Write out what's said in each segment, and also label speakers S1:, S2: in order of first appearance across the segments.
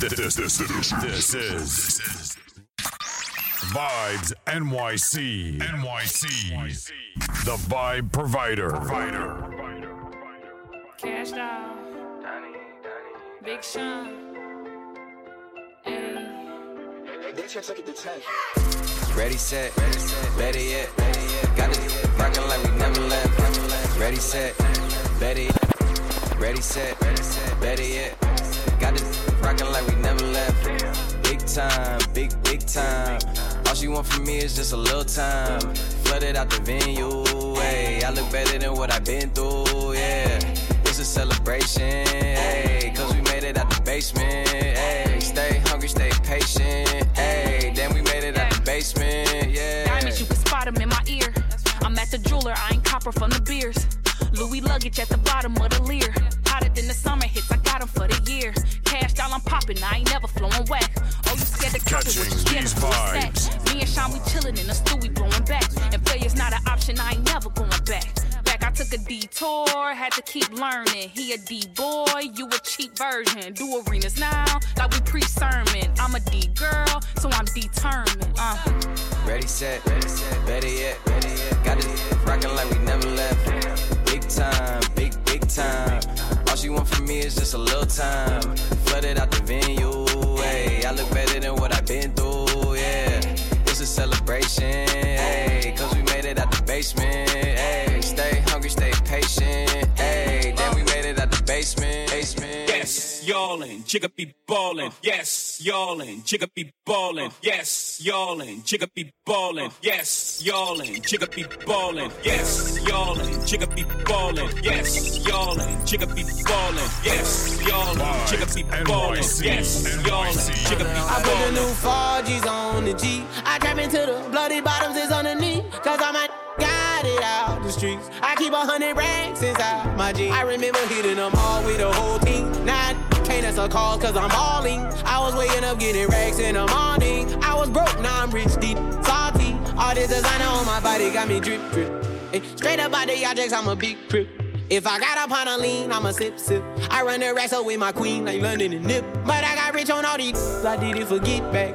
S1: This, this, this, this is Vibes NYC. NYC. The Vibe Provider. Provider.
S2: Kash Doll. Big Sean. Hey.
S3: Ready, set, ready, set, better yet, better yet. Got it rockin' like we never left. Ready, set, better yet. Ready, set, ready, set, better yet. Got it rockin' like we never left. Big time, big, big time. All she want from me is just a little time. Flooded out the venue, hey. I look better than what I've been through, yeah. It's a celebration, hey. Cause we made it out the basement, hey. Stay hungry, stay patient, hey. Then we made it out the basement, yeah.
S2: Diamonds, you can spot them in my ear. I'm at the jeweler, I ain't copper from the beers. Louis luggage at the bottom of the leer. Hotter than the summer hits, I got 'em for the year. Kash Doll, I'm popping, I ain't never flowing whack. Oh, you scared to cut it, what you
S1: Catching
S2: scared
S1: these
S2: to pull
S1: vibes.
S2: Me and Sean, we chillin' in the stew, we blowing back. And player's not an option, I ain't never going back. Back, I took a detour, had to keep learning. He a D boy, you a cheap version. Do arenas now, like we pre-sermon. I'm a D girl, so I'm determined. Uh.
S3: Ready, set, ready, set, better yet, better yet. Got it rockin' like we never left. Big time, big, big time. All she want from me is just a little time. Flooded out the venue, hey. I look better than what I've been through, yeah. It's a celebration, hey. Cause we made it out the basement, hey. Stay hungry, stay patient, hey. Then we made it out the basement, basement.
S4: Yes, y'allin', jigga be ballin'. Yes, y'allin', jigga be ballin'. Yes, y'allin', jigga be ballin'. Yes, y'allin', jigga be ballin'. Yes, y'allin', jigga be ballin'. Yes, y'allin', jigga be ballin'. Yes, y'allin', jigga be ballin'.
S1: NYC,
S4: Yes, y'allin', jigga be ballin'.
S5: I put the
S4: ballin'.
S5: new 4G's on the G. I trap into the bloody bottoms is underneath. Cause I'm a got it out the streets. I keep a hundred racks inside my jeans. I remember hitting them all with the whole team. Now can't answer calls cause I'm balling. I was waking up getting racks in the morning. I was broke, now I'm rich, deep, salty. All this designer on my body got me drip, drip. Straight up out the objects, I'm a big trip. If I got up on a lean, I'ma sip, sip. I run the racks up with my queen, like London and Nip. But I got rich on all these, I did it for get back.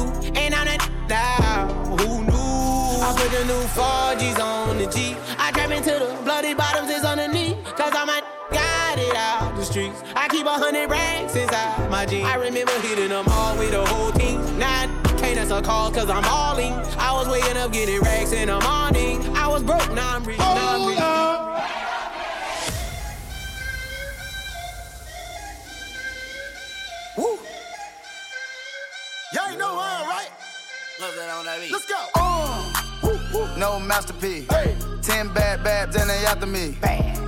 S5: I put the new 4G's on the G. I trap into the bloody bottoms is underneath. Cause I'm a got it out the streets. I keep a hundred racks inside my jeans. I remember hitting them all with the whole team. Now I can't answer calls cause I'm balling. I was waking up getting racks in the morning. I was broke, now I'm rich, now I'm rich.
S6: Woo. Y'all ain't know I right?
S3: Love that on that beat.
S6: Let's go. Uh,
S7: No masterpiece. Ten bad babs and they after me.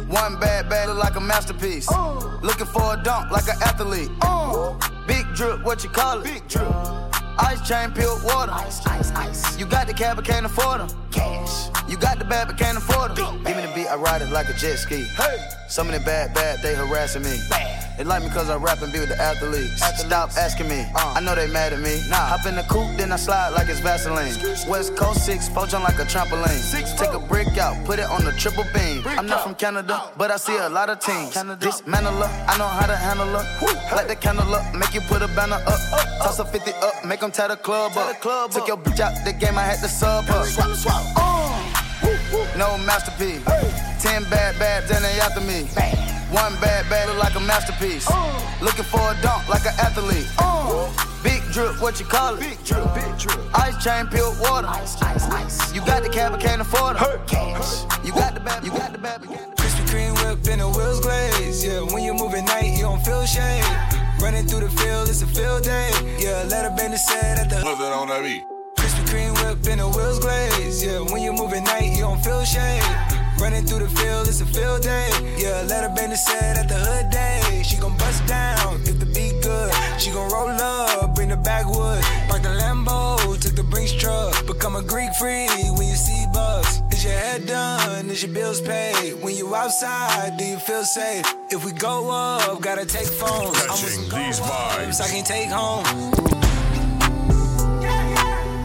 S7: One bad bad look like a masterpiece. Oh. Looking for a dunk like an athlete. Oh. Big drip, what you call it?
S6: big drip.
S7: Ice chain, peeled water.
S6: Ice, ice, ice.
S7: You got the cab, but can't afford them.
S6: Cash.
S7: You got the bad, but can't afford them. Give me the beat, I ride it like a jet ski.
S6: Hey.
S7: Some of the bad, bad, they harassing me.
S6: Bad.
S7: They like me cause I rap and be with the athletes. Stop asking me,
S6: Uh.
S7: I know they mad at me. Nah. Hop in the coupe, then I slide like it's Vaseline. West Coast 6, poach on like a trampoline.
S6: Six,
S7: Take a
S6: four.
S7: brick out, put it on the triple beam. I'm not
S6: out.
S7: from Canada,
S6: Out.
S7: but I see a lot of teams.
S6: Canada.
S7: Dismantle her, I know how to handle her. Light the candle up, make you put a banner up. Toss a 50 up, make them tie the club
S6: Tie
S7: up.
S6: the club
S7: Took
S6: up.
S7: your bitch out the game, I had to sub her.
S6: Swap, swap.
S7: No masterpiece. Ten bad babs and they after me.
S6: Bad.
S7: One bad bad look like a masterpiece. Oh. Looking for a dunk like an athlete. Oh. Big drip, what you call it?
S6: Big drip, big drip.
S7: Ice chain, peeled water.
S6: Ice, ice, ice.
S7: You got the cab, but can't afford it.
S6: Cash.
S7: You got the bad, you got the bad, but can't
S8: Krispy Kreme whip and the wheels glaze. Yeah, when you move at night, you don't feel shade. Running through the field, it's a field day. Yeah, let her bend the set at the
S1: Love that on that beat.
S8: Krispy Kreme whip and the wheels glaze. Yeah, when you move at night, you don't feel shade. Running through the field, it's a field day. Yeah, let her bend the set at the hood day. She gon' bust down if the beat good. She gon' roll up, bring the backwoods. Park the Lambo, took the Brinks truck. Become a Greek freak when you see bugs. It's Is your head done? Is your bills paid? When you outside, do you feel safe? If we go up, gotta take phones.
S1: Catching these vibes.
S8: I can take home.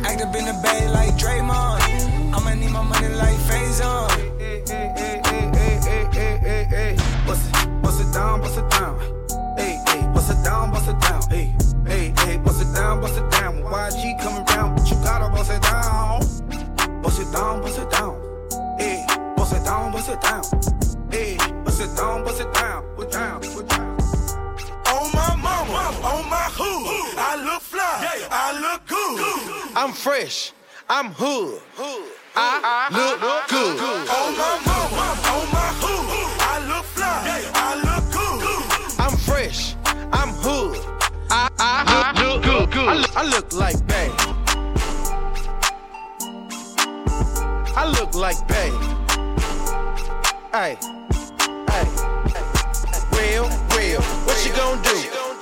S8: Act up in the bay like Draymond. I'ma need my money like Faison
S9: hey, hey, hey, hey, hey, hey, hey. Bust it, bust it down, bust it down. Hey, bust it down, bust it down. Hey, hey, hey, bust it down, bust it down. YG coming but you gotta bust it down. Bust it down, bust it down. Hey, bust it down, bust it down. Hey, bust it down, bust it down. We're down, we're down.
S10: On my mama, on my hood, I look fly, I look good.
S11: I'm fresh, I'm hood. hood. I look good.
S10: On my mama, on my hood. I look fly, I look good.
S11: I'm fresh. I'm hood. I, I look good. I look, I look like Bay. I look like Bay. Hey, hey. Real, real. What you gonna do?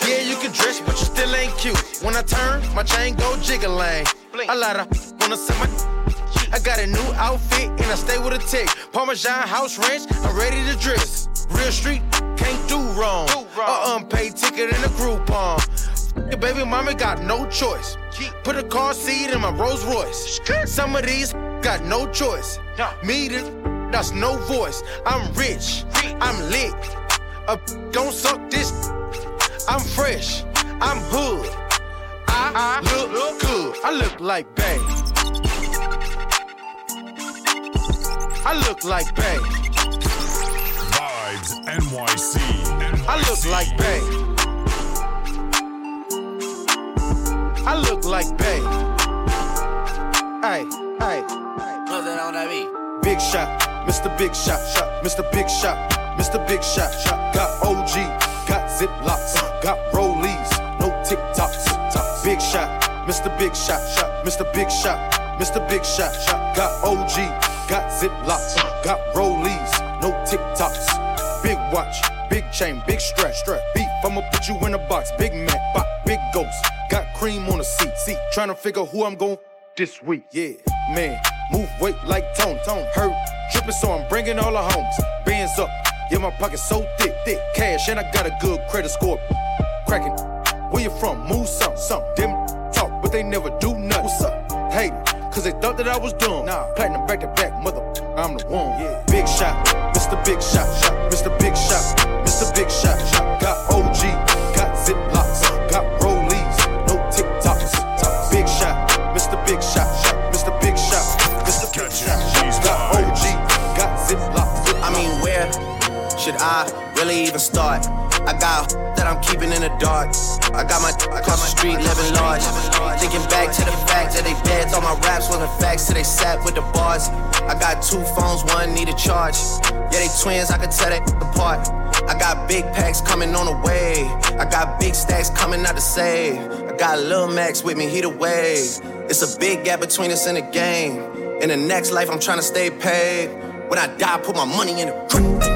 S11: Yeah, you can dress, but you still ain't cute. When I turn, my chain go jiggling. A lot of wanna see my. I got a new outfit and I stay with a tick. Parmesan house ranch, I'm ready to dress. Real street, can't do wrong. A unpaid ticket in a Groupon. Your baby mama got no choice. Put a car seat in my Rolls Royce. Some of these got no choice. Me, this, that's no voice. I'm rich, I'm lit. A don't suck this. I'm fresh, I'm hood. I, look good. I look like Bay. I look like Bay.
S1: Vibes NYC.
S11: I look like Bay. I look like Bay. Hey, hey.
S3: Nothing on that beat.
S11: Big shot, Mr. Big Shot, shot, Mr. Big Shot, Mr. Big Shot, shot. Got OG, got Ziplocs, got Rollies, no TikToks. Big shot, Mr. Big Shot, shot, Mr. Big Shot, Mr. Big Shot, shot. Got OG, got Ziplocs, got Rollies, no TikToks. Big watch, big chain, big strap, strap. Beef, I'ma put you in a box. Big Mac, bop, big ghost. Got cream on the seat, seat. Trying to figure who I'm gon' this week. Yeah, man, move weight like Tone, Tone. Hurt, tripping, so I'm bringing all the homes. Bands up, yeah, my pocket so thick, thick. Cash, and I got a good credit score. Cracking, where you from? Move some, some. Them talk, but they never do nothing. What's up? Hate it, cause they thought that I was dumb. Nah, platinum back to back, mother, I'm the one. Yeah. Big shot, Mr. Big Shot, shot, Mr. Big Shot, Mr. Big Shot, shot. Got OG, got Ziplocs, got Rollies, no TikToks. Big shot, Mr. Big Shot, shot, Mr. Big Shot, Mr. Big Shot, shot. Got OG, got Ziplocs.
S12: I mean, where should I really even start? I got that I'm keeping in the dark. I got my across the street living large. Thinking back to the fact that they dead. All my raps wasn't facts, so they sat with the bars. I got two phones, one need a charge. Yeah, they twins, I can tell they apart. I got big packs coming on the way. I got big stacks coming out to save. I got Lil Max with me, he the. It's a big gap between us and the game. In the next life, I'm trying to stay paid. When I die, put my money in the grave.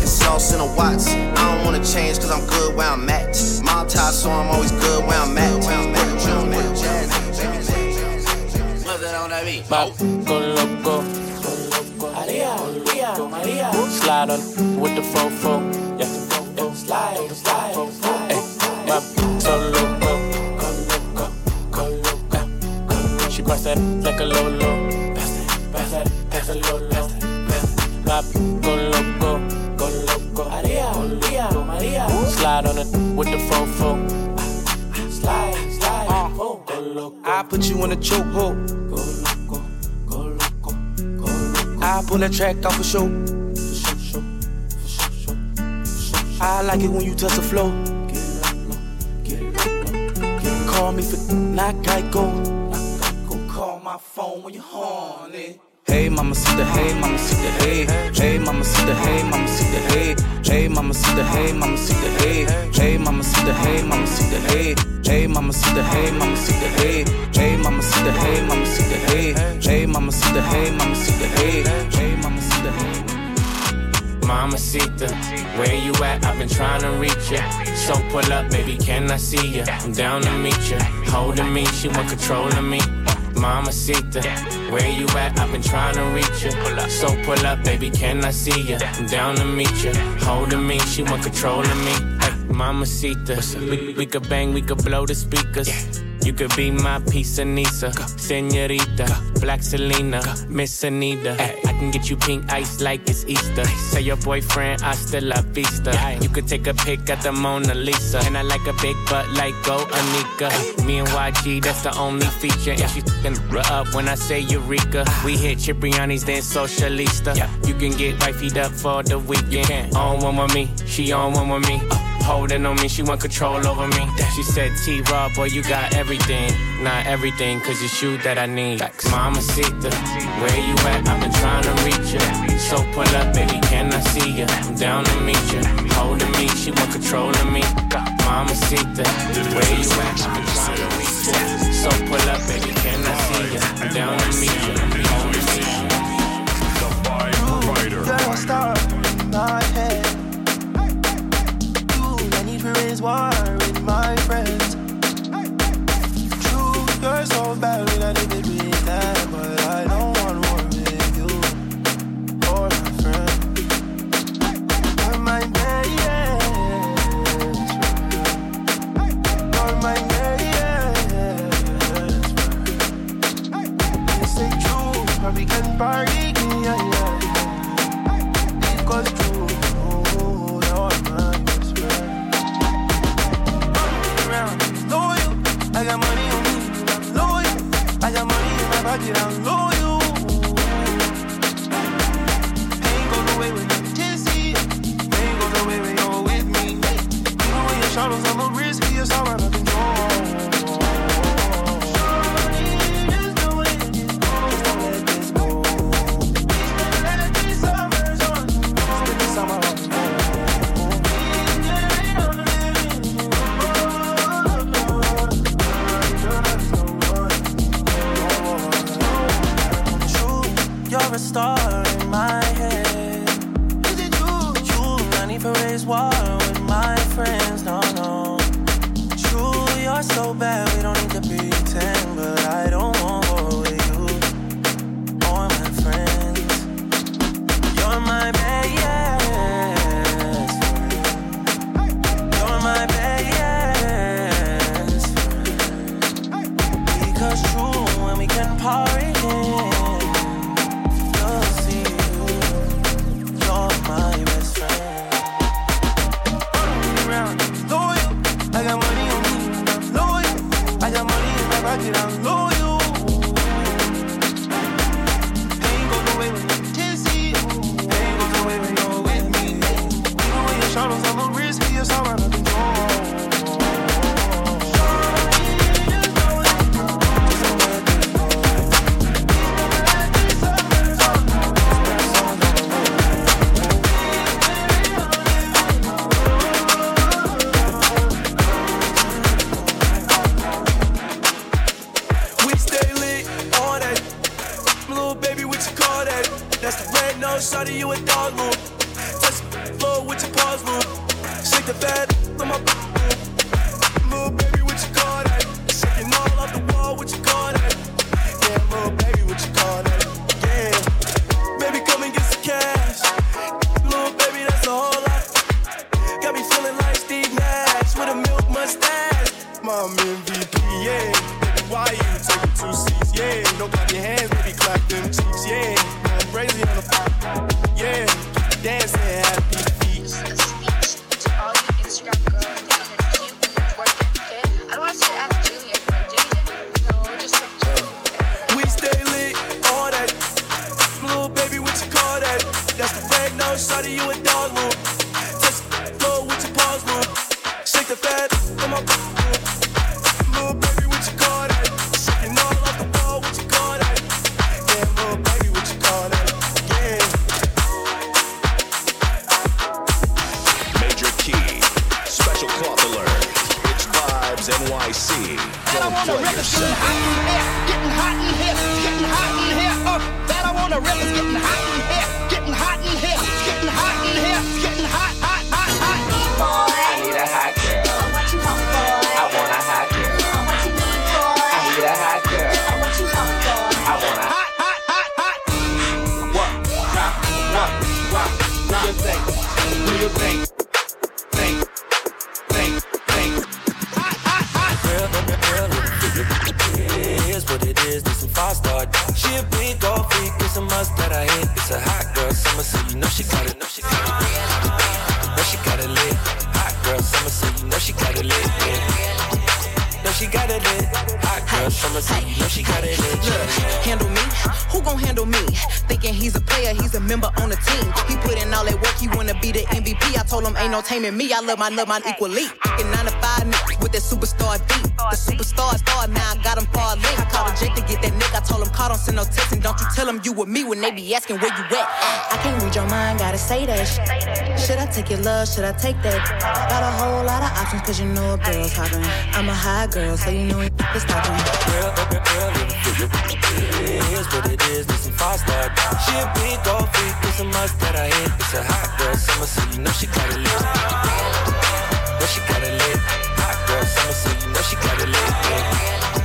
S12: a sauce in a Watts. I don't wanna change cause I'm good where I'm at. Mob tie, so I'm always good where I'm at. Where I'm at. Where I'm at.
S3: Nothing on that beat.
S5: Pop, go loco. Maria, Maria, Maria. Slide on with the fofo. Yeah, yeah. slide, slide, slide. Ay, my so loco. Go loco, go loco. She bust that like a lolo. Slide with the fofo. Slide, slide, oh, go loco.
S11: I put you in a chokehold.
S5: Go loco, go loco, go loco.
S11: I pull that track off a show.
S5: For sure, sure, for sure, sure, for sure, sure.
S11: I like it when you touch the flow.
S5: Get low, get low, get low.
S11: Call me for not Geico.
S5: Go call my phone when you're horny.
S11: Hey, mama, see the hey, mama, see the hey. Hey, mama, see the hey, mama, see the hey. Hey,
S9: Hey, mama, see the hey, mama, see the hey. Mama, the hey, mama, see the hey. Hey, mama, see the hey, mama, see the hey. Hey, mama, see the hey, mama, see the hey. Hey, mama, see the hey, mama, see the hey. Hey, mama, see the hey.
S10: Mamacita, where you at? I've been trying to reach ya. So pull up, baby, can I see ya? I'm down to meet ya. Holding me, she want control of me. Mamacita, where you at? I've been trying to reach ya. So pull up, baby, can I see ya? I'm down to meet ya. Holding me, she want control of me. Mamacita, we, we could bang, we could blow the speakers. You could be my of Nisa, Senorita, Black Selena, Miss Anita. Ay, I can get you pink ice like it's Easter. Say your boyfriend, hasta la vista. You could take a pic at the Mona Lisa. And I like a big butt like Go Anika. Me and YG, that's the only feature. And she f***ing up when I say Eureka. We hit Cipriani's, then Socialista. Yeah. You can get wifeyed up for the weekend. On one with me, she on one with me. Holding on me, she want control over me. She said, T Raw, boy, you got everything. Not everything, cause it's you that I need. Mamacita, where you at? I've been trying to reach ya. So pull up, baby, can I see ya? I'm down to meet ya. Holding me, she want control of me. Mamacita, where you at?
S13: Special cloth alert. It's Vibes NYC.
S14: That I
S13: Don't
S14: wanna rip is getting hot in here, getting hot in here, getting hot in here. Uh, that I wanna rip is getting hot in here, getting hot in here, getting hot in here,
S15: summer, so you know she got it, she got it. Know she got it lit. Hot girl summer, so you know she got it lit. Yeah. Know she got it lit. Hot girl summer, so you know she got it lit.
S16: Look, handle me? Who gon' handle me? Thinking he's a player, he's a member on the team. He put in all that work, he wanna be the MVP. I told him ain't no taming me. I love my love mine equally. Fucking nine to five niggas with that superstar beat. The superstar star, now I got him far link. I called a Jake to get that nigga. I told him call, don't send no text and don't you tell him you with me when they be asking where you at. I can't read your mind, gotta say that shit. Should I take your love? Should I take that? Got a whole lot of options, cause you know a girl's hopping. I'm a high girl, so you know it's stopping.
S15: Real, real, real. Here's what it is, this some five star. She a big gold freak, it's a must that I hit. It's a hot girl summer, so you know she got it lit. Know she got it lit. Hot girl summer, so you know she got it lit. Yeah.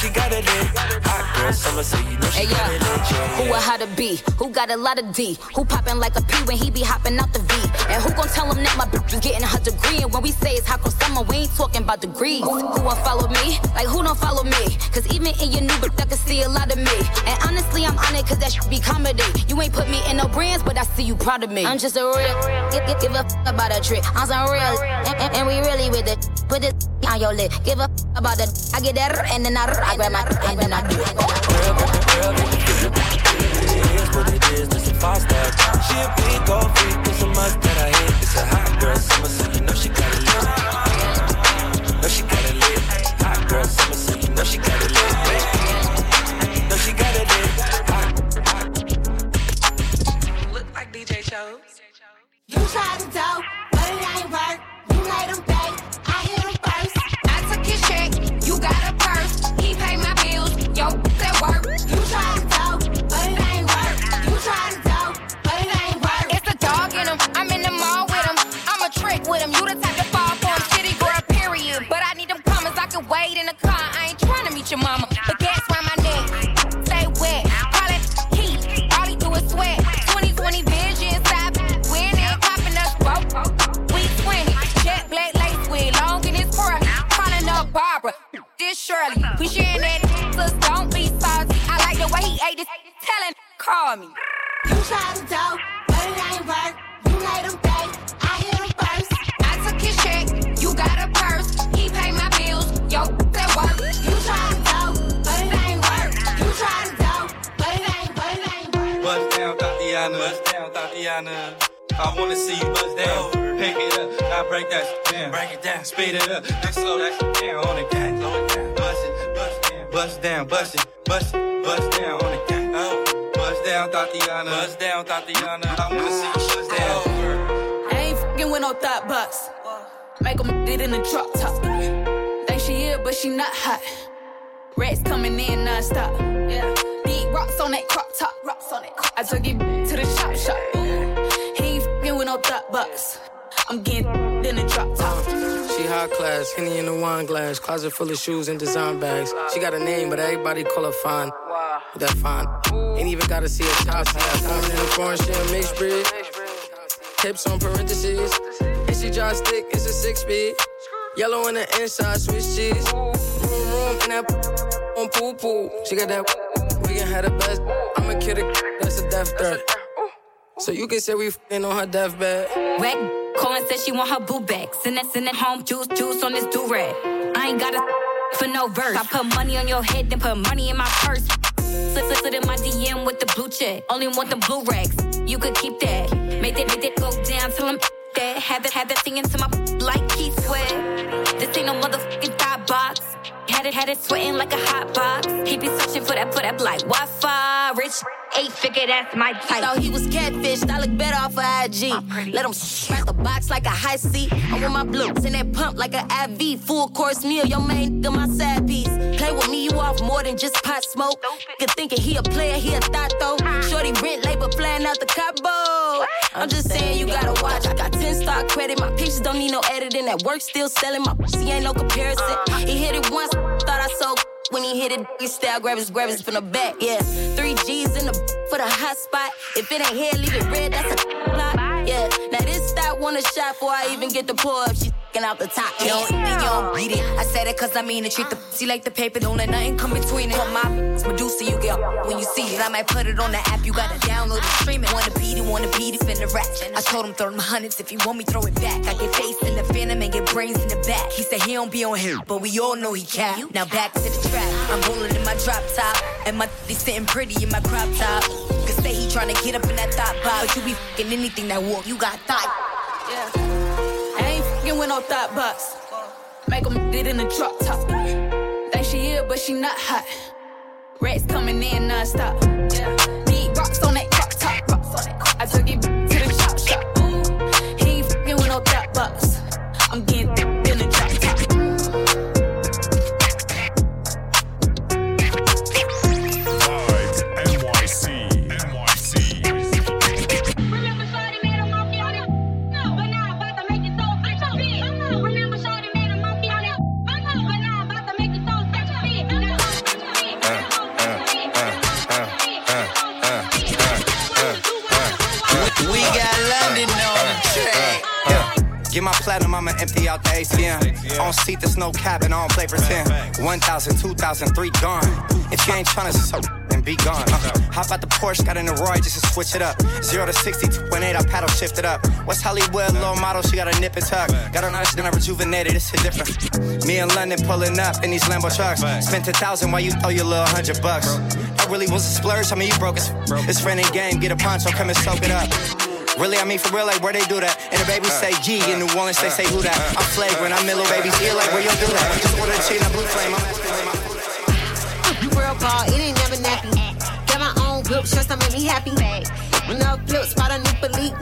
S15: Know she got it lit. Hot girl summer, so you know she
S17: Hey,
S15: got it lit.
S17: yeah.
S15: Yeah,
S17: Who
S15: yeah.
S17: a how to be? Who got a lot of D? Who poppin' like a P when he be hopping out the V? And who gon' tell him that my bitch is getting her degree? And when we say it's hot girl summer, we ain't talking about degrees. Who, who won't follow me? Like who don't follow me? Cause even in your new bitch, I can see a lot of me. And honestly, I'm on it cause that should be comedy. You ain't put me in no brands, but I see you proud of me. I'm just a real, give, give, give a f- about a trick. I'm some real, and, and, and we really with it. Put it on your lip. Give a f- about it. I get that, and then I, I grab my, and then I do it.
S15: Here's what it is, this some five star. She a big freak, it's a must that I hit. It's a hot girl summer, so you know she got it lit. Know she got it lit. Hot girl summer, so you know she got it lit. Know she got it lit. Hot,
S16: Look like DJ shows.
S18: You tried to dope, but it ain't work.
S19: Your mama. But gas round my neck, stay wet. Call it heat, all he do is sweat. 2020 vision, stop winning, popping us both. We 20, jet black lace with long in his fur. Calling up Barbara, this Shirley. We sharing that, sis, don't be salty. I like the way he ate this, telling, call me.
S18: You tried to dope,
S4: down, Tatiana. I wanna see you bust down. Pick it up, now break that shit down. Break it down, speed it up. Now slow that shit down on the gang. Slow it down, bust it, bust down, bust down, bust it, bust it, bust down on the gang. Oh, bust down, Tatiana. Bust down, Tatiana. I wanna see you bust down. Oh.
S16: I ain't fucking with no thought box. Make 'em get in the drop top. Think she here, but she not hot. Rats coming in non-stop. Yeah. Big rocks on that crop top. Rocks on that crop I took it to the shop shop. He ain't fucking with no thought box. I'm getting in the drop top.
S20: Uh, she high class, Henny in the wine glass, closet full of shoes and design bags. She got a name, but everybody call her fine. But that fine. Ain't even gotta see a top. See that foreign in the foreign shit, mixed breed. Hips on parentheses. And she drive stick, it's a six speed. Yellow on the inside, Swiss cheese. Room, room, and that on poo poo. She got that. We can have the best. I'm a kid, that's a death threat. So you can say we fing on her deathbed.
S17: Wet Cohen said she want her boo back. Send that, send that home juice, juice on this do rag. I ain't got a for no verse. I put money on your head, then put money in my purse. Slip, slip, slip in my DM with the blue check. Only want the blue racks. You could keep that. Make that, make that go down till I'm that. Have that, have that thing into my like Keith Sweat. This ain't no motherfucking thought box. Had
S21: it, had it sweating like a hot box. He be searching for that, for that black Wi-Fi. Rich eight figure, that's my type.
S22: Thought he was catfished, I look better off of IG. Let him smack the box like a high seat. I'm with my blues in that pump like an IV. Full course meal, your main nigga, my side piece. Play with me, you off more than just pot smoke. Nigga thinking he a player, he a thought though. Shorty rent labor flying out the cabo. I'm just saying you gotta watch. I got 10 star credit, my pictures don't need no editing. That work still selling, my pussy ain't no comparison. Uh-huh. He hit it once, thought I sold. When he hit it, he style, grab his, grab his from the back, yeah. Three G's in the for the hot spot. If it ain't here, leave it red, that's a block, yeah. Now this stop want a shot before I even get the pull up. She fing out the top,
S23: You don't, beat it. I said it cause I mean it. Treat the pussy like the paper, don't let nothing come between it. Call my Medusa, you get when you see it. I might put it on the app, you gotta download and stream it. Wanna beat it, wanna beat it, finna rap. I told him throw them hundreds if you want me, throw it back. I get face in the phantom and get brains in the back. He said he don't be on here, but we all know he cap. Now back to the trap. I'm rolling in my drop top, and my they sitting pretty in my crop top. Could say he tryna get up in that thought box, but you be fucking anything that walk. You got thought.
S24: With no thought box. Make them get in the drop top. Think she is, but she not hot. Rats coming in non-stop. Need rocks on that crop top. I took it no
S25: cap and I don't play pretend. 1,000, 2,000, 3 gone. If you ain't tryna so and be gone. Uh, hop out the Porsche, got in the Roy just to switch it up. 0 to 60, 2.8, I paddle shift it up. What's Hollywood, low model, she got a nip and tuck. Got her nice, then I rejuvenated, it's hit different. Me in London pulling up in these Lambo trucks. Spent a thousand while you throw your little hundred bucks. That really was a splurge, I mean, you broke it. It's friend in game, get a poncho, come and soak it up. Really, I mean for real, like where they do that. And the babies say G in New Orleans, they say who that. I'm flagrant, I'm in little baby's ear, like where you do that. Just order a chicken, a blue flame. I'm
S18: Real ball, it ain't never nappy. Got my own whip, shirts that make me happy. I flip, spot a new belief.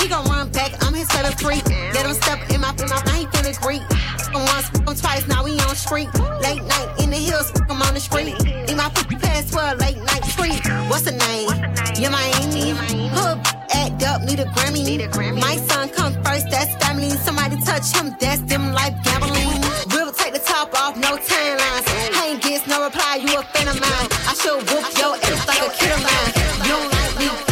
S18: He gon' run back, I'm his favorite freak. Let him step in my, in I ain't finna greet. Once, him twice, now we on street. Late night in the hills, him on the street. Need my foot pass for late night treat. What's the name? Yeah, Miami. Hood act up, need a Grammy. Need a Grammy. My son come first, that's family. Somebody touch him, that's them life gambling. We'll take the top off, no timelines. I ain't gets no reply, you a fan of mine. I should whoop your ass like a kid of mine. You don't like me,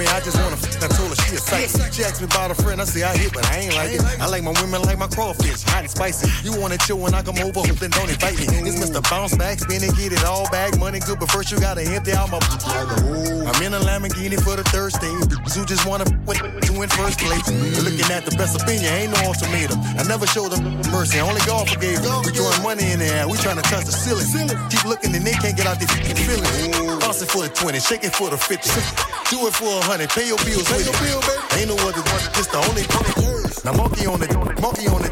S26: me I just wanna f- I told her she a psychic. She asked me about a friend, I say I hit, but I ain't like it. I like my women like my crawfish, hot and spicy. You wanna chill when I come over, then don't invite me. It's Mr. Bounce Back, spin and get it all back. Money good, but first you gotta empty out my. I'm in a Lamborghini for the stage. You just wanna f- with you in first place. Looking at the best opinion, ain't no ultimatum. I never showed them mercy, only God forgave them. We throwing money in the air, we trying to touch the ceiling. Keep looking and they can't get out their feelings. Bounce it for the 20, shake it for the 50. Do it for a hundred, pay your bills pay with it. Ain't no other one, it's the only Now monkey on it, monkey on it.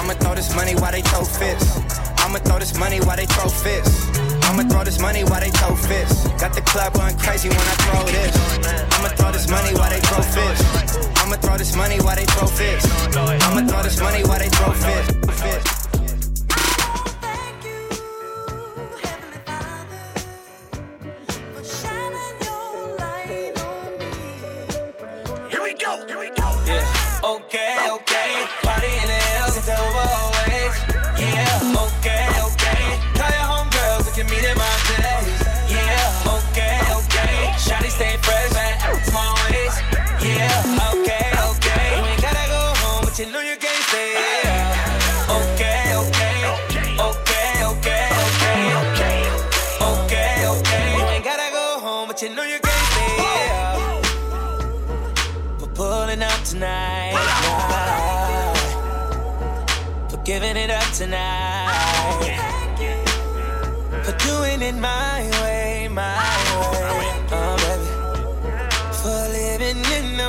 S25: I'ma throw this money while they throw fists. I'ma throw this money while they throw fists. I'ma throw this money while they throw fists. Got the club going crazy when I throw this. I'ma throw this money while they throw fists. I'ma throw this money while they throw fists. I'ma throw this money while they throw fists.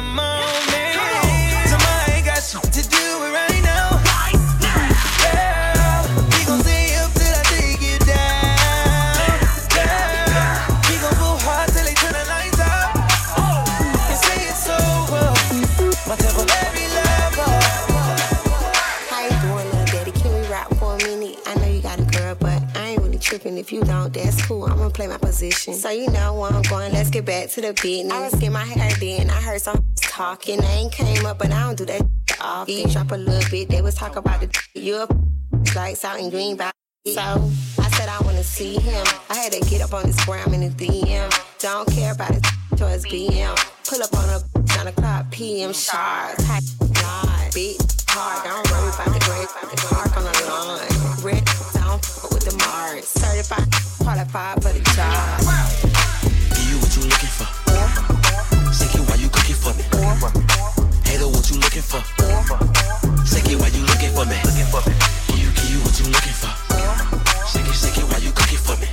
S10: Living
S18: And if you don't, that's cool. I'm gonna play my position. So you know where I'm going. Let's get back to the business. I was getting my hair done. I heard some talking. I ain't came up, but I don't do that often. Drop a little bit. They was talking about the you up lights out in green by. So I said I wanna see him. I had to get up on his gram in the DM. Don't care about his towards BM. Pull up on a 9 o'clock PM sharp. God, big hard. Don't worry about the grave, about the park on the lawn. Mars. Certified, qualified for the job.
S27: Give you what you looking for. Sick it while you cooking for me. Hater, what you looking for? Sick it while you looking for me. Give you, give you what you looking for. Sick it, sick it while you cooking for me.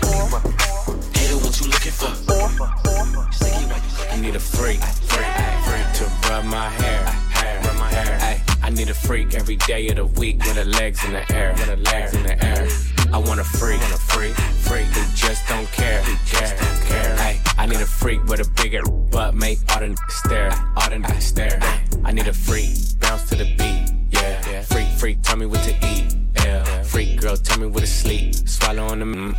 S27: Hater, what you looking for? Sick it while you
S28: I need a freak, freak, freak to rub my hair, hair, my hair. I need a freak every day of the week with her legs in the air, with her legs in the air. I want a freak, want a freak, freak who just don't care, who just don't care. Ay, I need a freak with a bigger butt, make all the stare, all the stare. I need a freak, bounce to the beat, yeah. Freak, freak, tell me what to eat, yeah. Freak girl, tell me what to sleep, swallow on the mm,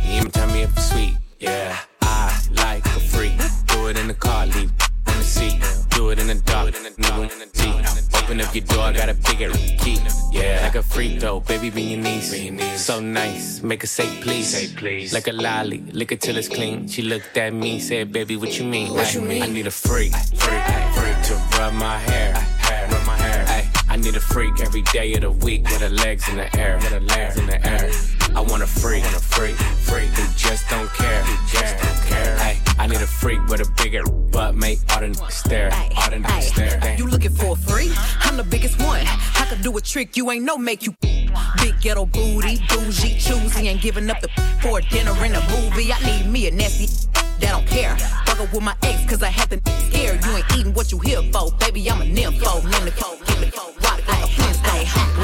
S28: so nice, make her say please, say please. Like a lolly, lick it till it's clean. She looked at me, said, baby, what you mean?
S27: What you mean?
S28: I need a freak, freak, freak to rub my hair, hair, rub my hair. Ay, I need a freak every day of the week with her legs in the air, with her legs in the air. I want a freak, want a freak, freak who just don't care, who just don't care. Ay, I need a freak with a bigger butt, make all the niggas stare, all the niggas stare.
S16: You looking for a free? I'm the biggest one. I could do a trick you ain't no make you. Big ghetto booty, bougie, choosy, and giving up the for dinner in a movie. I need me a nasty that don't care. Fuck up with my ex, cause I had the scared. You ain't eating what you here for. Baby, I'm a nympho. Nympho, give it rock like a Flintstone.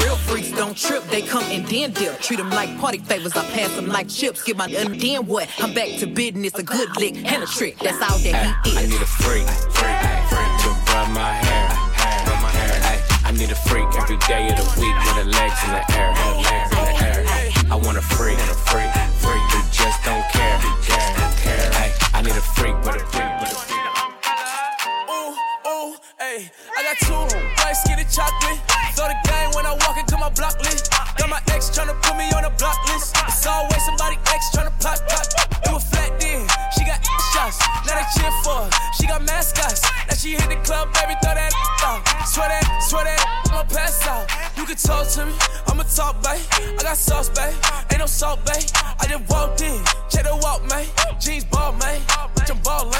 S16: Real freaks don't trip, they come and then dip. Treat them like party favors, I pass them like chips. Get my and then what? I'm back to business, a good lick and a trick. That's all that he
S28: I need a freak, freak, freak to rub my hair, hair, rub my hair. Ay, I need a freak every day of the week with her legs in the air, her legs in the air. I want a freak, want a freak, freak who just don't care, just don't care. Ay, I need a freak with a freak, with a freak.
S29: Ooh, ooh, ayy. I got two white skinny chocolate. Cheer for. She got mascots. Now she hit the club, baby, throw that out. Swear that, swear that, I'ma pass out. Can talk to me, I'ma talk, babe. I got sauce, babe. Ain't no salt, babe. I just walked in, check the walk, man. Jeans ball, man. Bitch, I'm ballin'.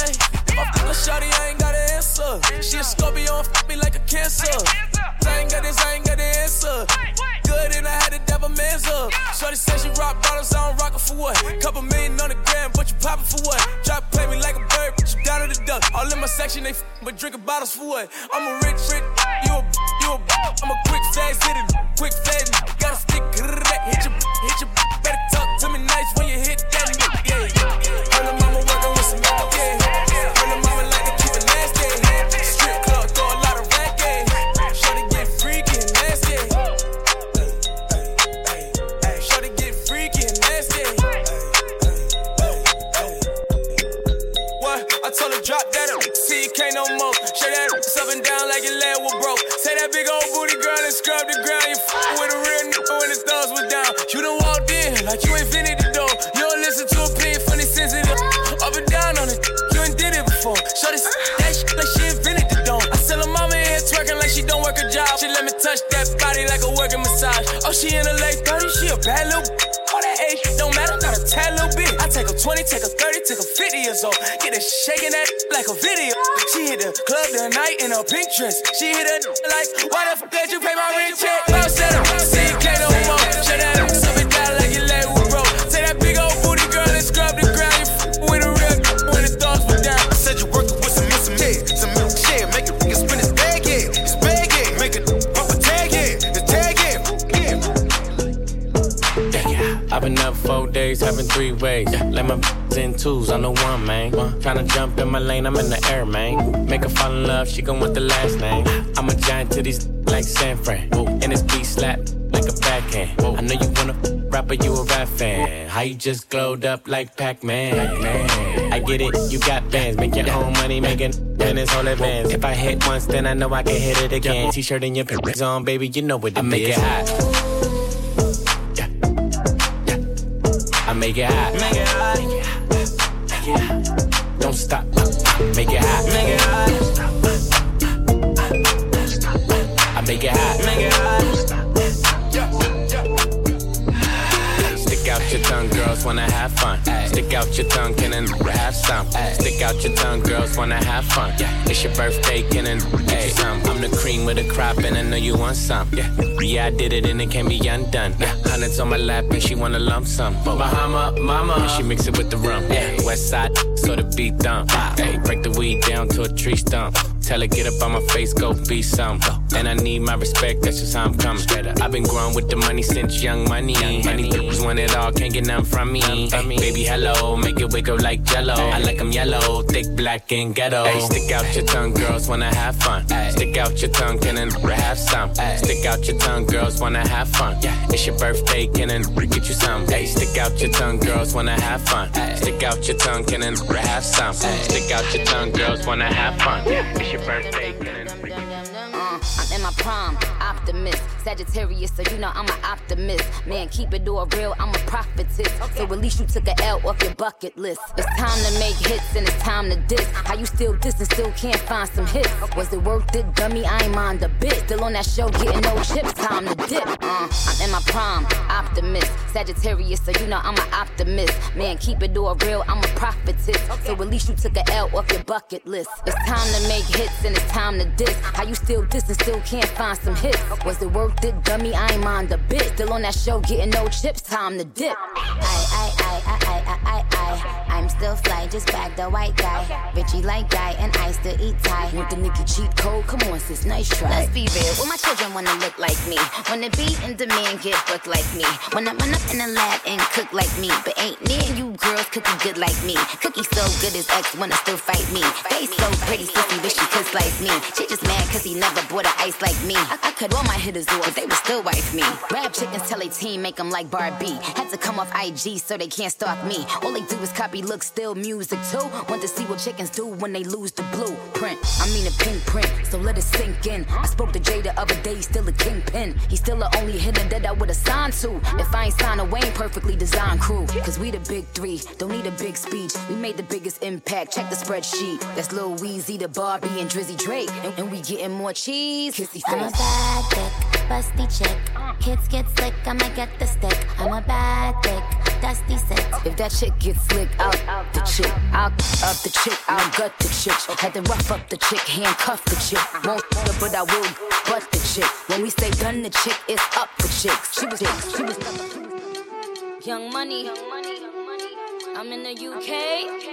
S29: If I fuck a shawty, I ain't got an answer. She a Scorpio and fuck me like a cancer. I ain't got this, I ain't got the answer. Good and I had dab a man's up. Shorty said she rock bottles, I don't rock for what? Couple million on the gram, but you poppin' for what? Try to play me like a bird, but you down to the duck. All in my section, they f- but drinking bottles for what? I'm a rich, rich, you a, you a, I'm a quick, fast hitter, quick fast, gotta stick, hit your, hit your, better talk in her late 30s, she a bad little All that age don't matter, not a tad little bit. I take her 20, take her 30, take her 50 years old. Get her shaking that like a video. She hit the club tonight in a pink dress. She hit her like, why the f did you pay my rent check?
S28: Three ways. Let my in twos, I'm the one, man. Tryna jump in my lane, I'm in the air, man. Make her fall in love, she gon' want the last name. I'm a giant to these like San Fran. And this beat slap like a backhand. I know you wanna rapper, you a rap fan. How you just glowed up like Pac-Man? I get it, you got bands, make your own money, making minutes, all advance. If I hit once, then I know I can hit it again. T-shirt and your pants on, baby, you know what it I make it. I make it hot. Make it hot. Make it hot. Don't stop. Make it hot. Make it hot. Girls wanna have fun. Stick out your tongue, can and have some. Stick out your tongue, girls wanna have fun. Yeah. It's your birthday, can and hey, some. I'm the cream with a crop, and I know you want some. Yeah, yeah, I did it, and it can't be undone. Yeah, hundreds on my lap, and she wanna lump some. But Bahama, mama, and she mix it with the rum. Yeah, west side, so the beat dump. Hey, break the weed down to a tree stump. Tell her get up on my face, go be some. And I need my respect, that's just how I'm coming. I've been growing with the money since young money. Money bitches want it all, can't get none from me. Ay, baby, hello, make it wiggle like jello. I like 'em yellow, thick, black, and ghetto. Ay, stick out your tongue, girls wanna have fun. Stick out your tongue, can and have some. Stick out your tongue, girls wanna have fun. It's your birthday, can and get you some. Ay, stick out your tongue, girls wanna have fun. Stick out your tongue, can and have some. Stick out your tongue, girls wanna have fun. It's your birthday,
S17: Uh, I'm in my prime, optimist. Sagittarius, so you know I'm an optimist. Man, keep it all real, I'm a prophetess. So at least you took a L off your bucket list. It's time to make hits and it's time to diss. How you still diss and still can't find some hits? Was it worth it, dummy? I ain't mind a bit. Still on that show, getting no chips, time to dip. Uh, I'm in my prime, optimist. Sagittarius, so you know I'm an optimist. Man, keep it all real, I'm a prophetess. So at least you took a L off your bucket list. It's time to make hits and it's time to diss. How you still diss and still can't find some hits? Was it worth it, dummy? I ain't mind a bit. Still on that show, getting no chips, time to dip.
S30: I, I, I, I, I, I, I, I'm still fly, just bag the white guy. Richie like guy, and I still eat Thai.
S17: Want the nigga cheat code? Come on, sis, nice try.
S30: Let's be real, well, my children wanna look like me. Wanna be in demand, get booked like me. Wanna run up in the lab and cook like me. But ain't near you girls cooking good like me. Cookie so good his ex wanna still fight me. Face so pretty, sissy, wish she could slice me. She just mad cause he never bought a ice like me. I, I cut all my hitters off, but they would still wife me. Rap chickens tell a team, make them like Barbie. Had to come off IG so they can't stalk me. All they do is copy, look, still music too. Want to see what chickens do when they lose the blueprint. I mean a pin print, so let it sink in. I spoke to Jay the other day, still a kingpin. He's still the only hitter that I would've signed to. If I ain't signed a Wayne perfectly designed crew. Cause we the big three, don't need a big speech. We made the biggest impact, check the spreadsheet. That's Lil Weezy, the Barbie, and Drizzy Drake. And, and we getting more cheese. Kissy I'm a
S17: face.
S30: Dick, busty chick. Kids get slick, I'ma get the stick. I'm a bad dick, dusty sick.
S17: If that chick gets slick, out the chick. I'll up the chick, I'll gut the chick. Had to rough up the chick, handcuff the chick. Won't her, but I will butt the chick. When we say done the chick, it's up the chicks. She was, she was. Young Young money. I'm in the UK.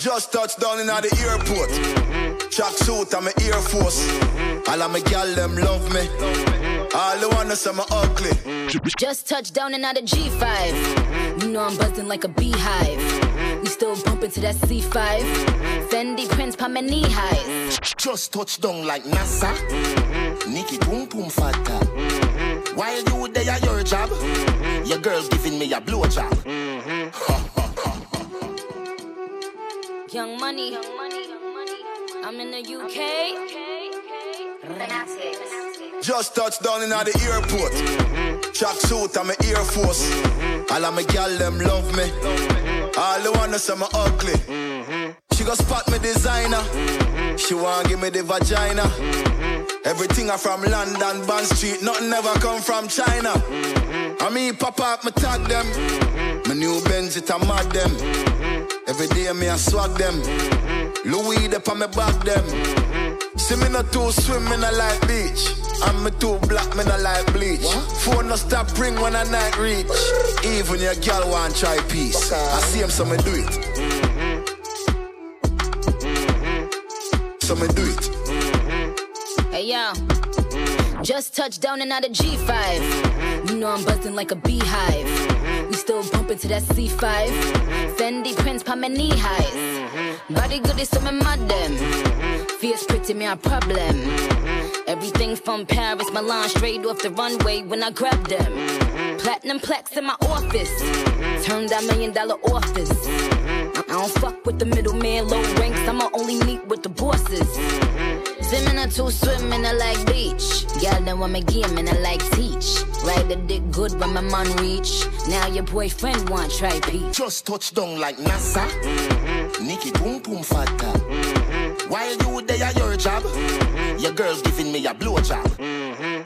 S10: Just touched down in the airport. Mm-hmm. Track suit, I'm a Air Force. Mm-hmm. All of my gal them love me. All the wanna say me ugly.
S17: Just touched down and out of G5. You know I'm buzzing like a beehive. Mm-hmm. We still bumping to that C5. Mm-hmm. Fendi prints pa my knee highs.
S14: Just touch down like NASA. Nicki boom boom fatta. While you there at your job, your girl giving me a blowjob.
S17: Young money. I'm in the UK.
S10: Just touched down in the airport. Track suit, I'm a Air Force. All of my gal them love me. All the wanna say me ugly. She go spot me designer. She want give me the vagina. Everything I from London, Bond Street, nothing ever come from China. I mean, pop up, me tag them. My new Benz, it a mad them. Every day me I swag them. Louis, they on me back them. See me not too swim, me not like beach. And me too black, me not like bleach. Phone no stop ring when I night reach. Even your girl want try peace. I see him, so me do it. So me do it.
S17: Hey yo. Just touched down and out of G5. You know I'm buzzing like a beehive. Still bumping to that C5. Fendi prints, pa my knee highs. Body good is some them. Fierce pretty me a problem. Everything from Paris, Milan, straight off the runway when I grab them. Platinum plaques in my office. Turn that million dollar office. I don't fuck with the middleman, low ranks. I'ma only meet with the bosses. Swimming or two swimming, I like beach. Y'all know I'm a game and I like teach. Ride the dick good when my man reach. Now your boyfriend want try peach.
S26: Just touch down like NASA. Mm-hmm. Nicki boom boom fatta. Mm-hmm. While you there at your job, mm-hmm. your girl's giving me a blow job.
S11: I'm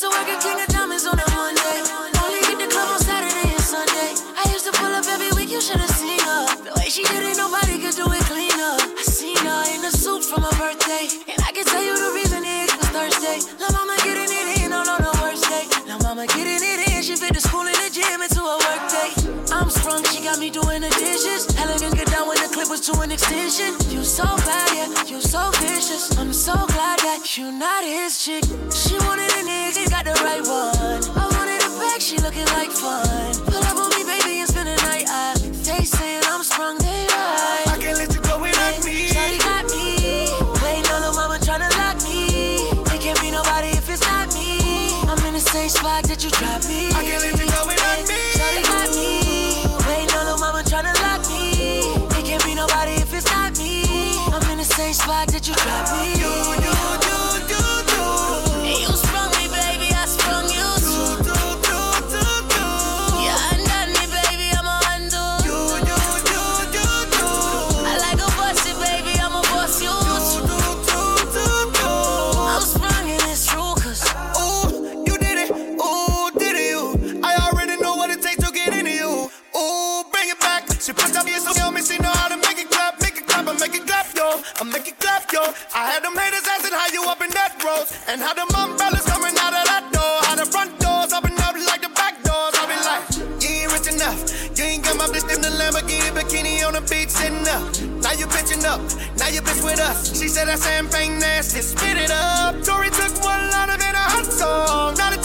S31: used to work at King of Diamonds on a Monday. Only hit the club on Saturday and Sunday. I used to pull up every week, you should've seen her. The way she did it, nobody could do it cleaner. I seen her in a suit for my birthday. And I can tell you the reason it was Thursday. La mama getting it in on, on the worst day. La mama getting it in, she fit the school and the gym into a work day. I'm sprung, she got me doing the dishes. Elegant get down when the clip was to an extension. You so bad, yeah, you so vicious. I'm so glad that you not his chick. She wanted a nigga, got the right one. I wanted a back, she looking like fun. Pull up on me, baby, and spend the night. I, they saying I'm sprung, they right.
S11: I can't let you go without me.
S31: Shawty got me. Waiting on the mama tryna lock me. It can't be nobody if it's not me. I'm in the same spot that you dropped me.
S11: I can't let you
S31: that you dropped me. You, you, and
S11: how them umbrellas coming out of that door, how the front doors open up like the back doors. I be like, you ain't rich enough. You ain't got my bitch in the Lamborghini bikini on the beach sitting up. Now you bitching up. Now you bitch with us. She said that champagne nasty. Spit it up. Tori took one line of it a hot song. Now the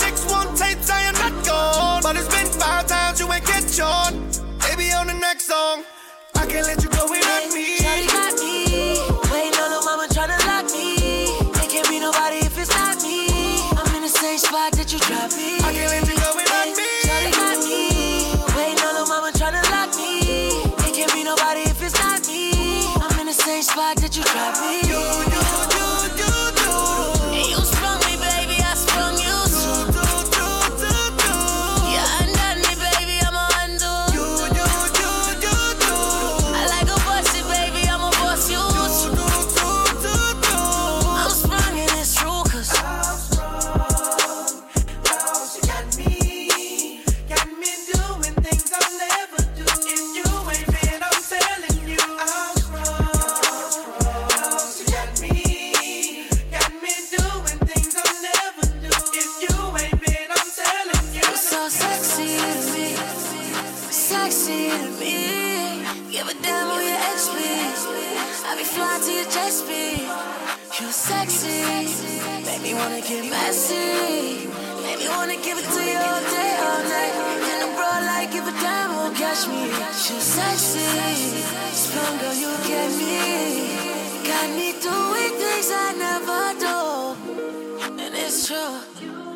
S31: spot that you dropped me.
S11: Me.
S31: Give a damn your ex. I be flying to your jet speed. You're sexy, make me wanna get messy. Make me wanna give it to you all day, all night. And a bro like give a damn catch me. You're sexy, strong girl, you get me. Got me doing things I never do, and it's true.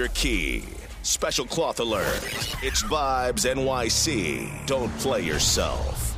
S13: Major Key. Special cloth alert. It's Vibes NYC. Don't play yourself.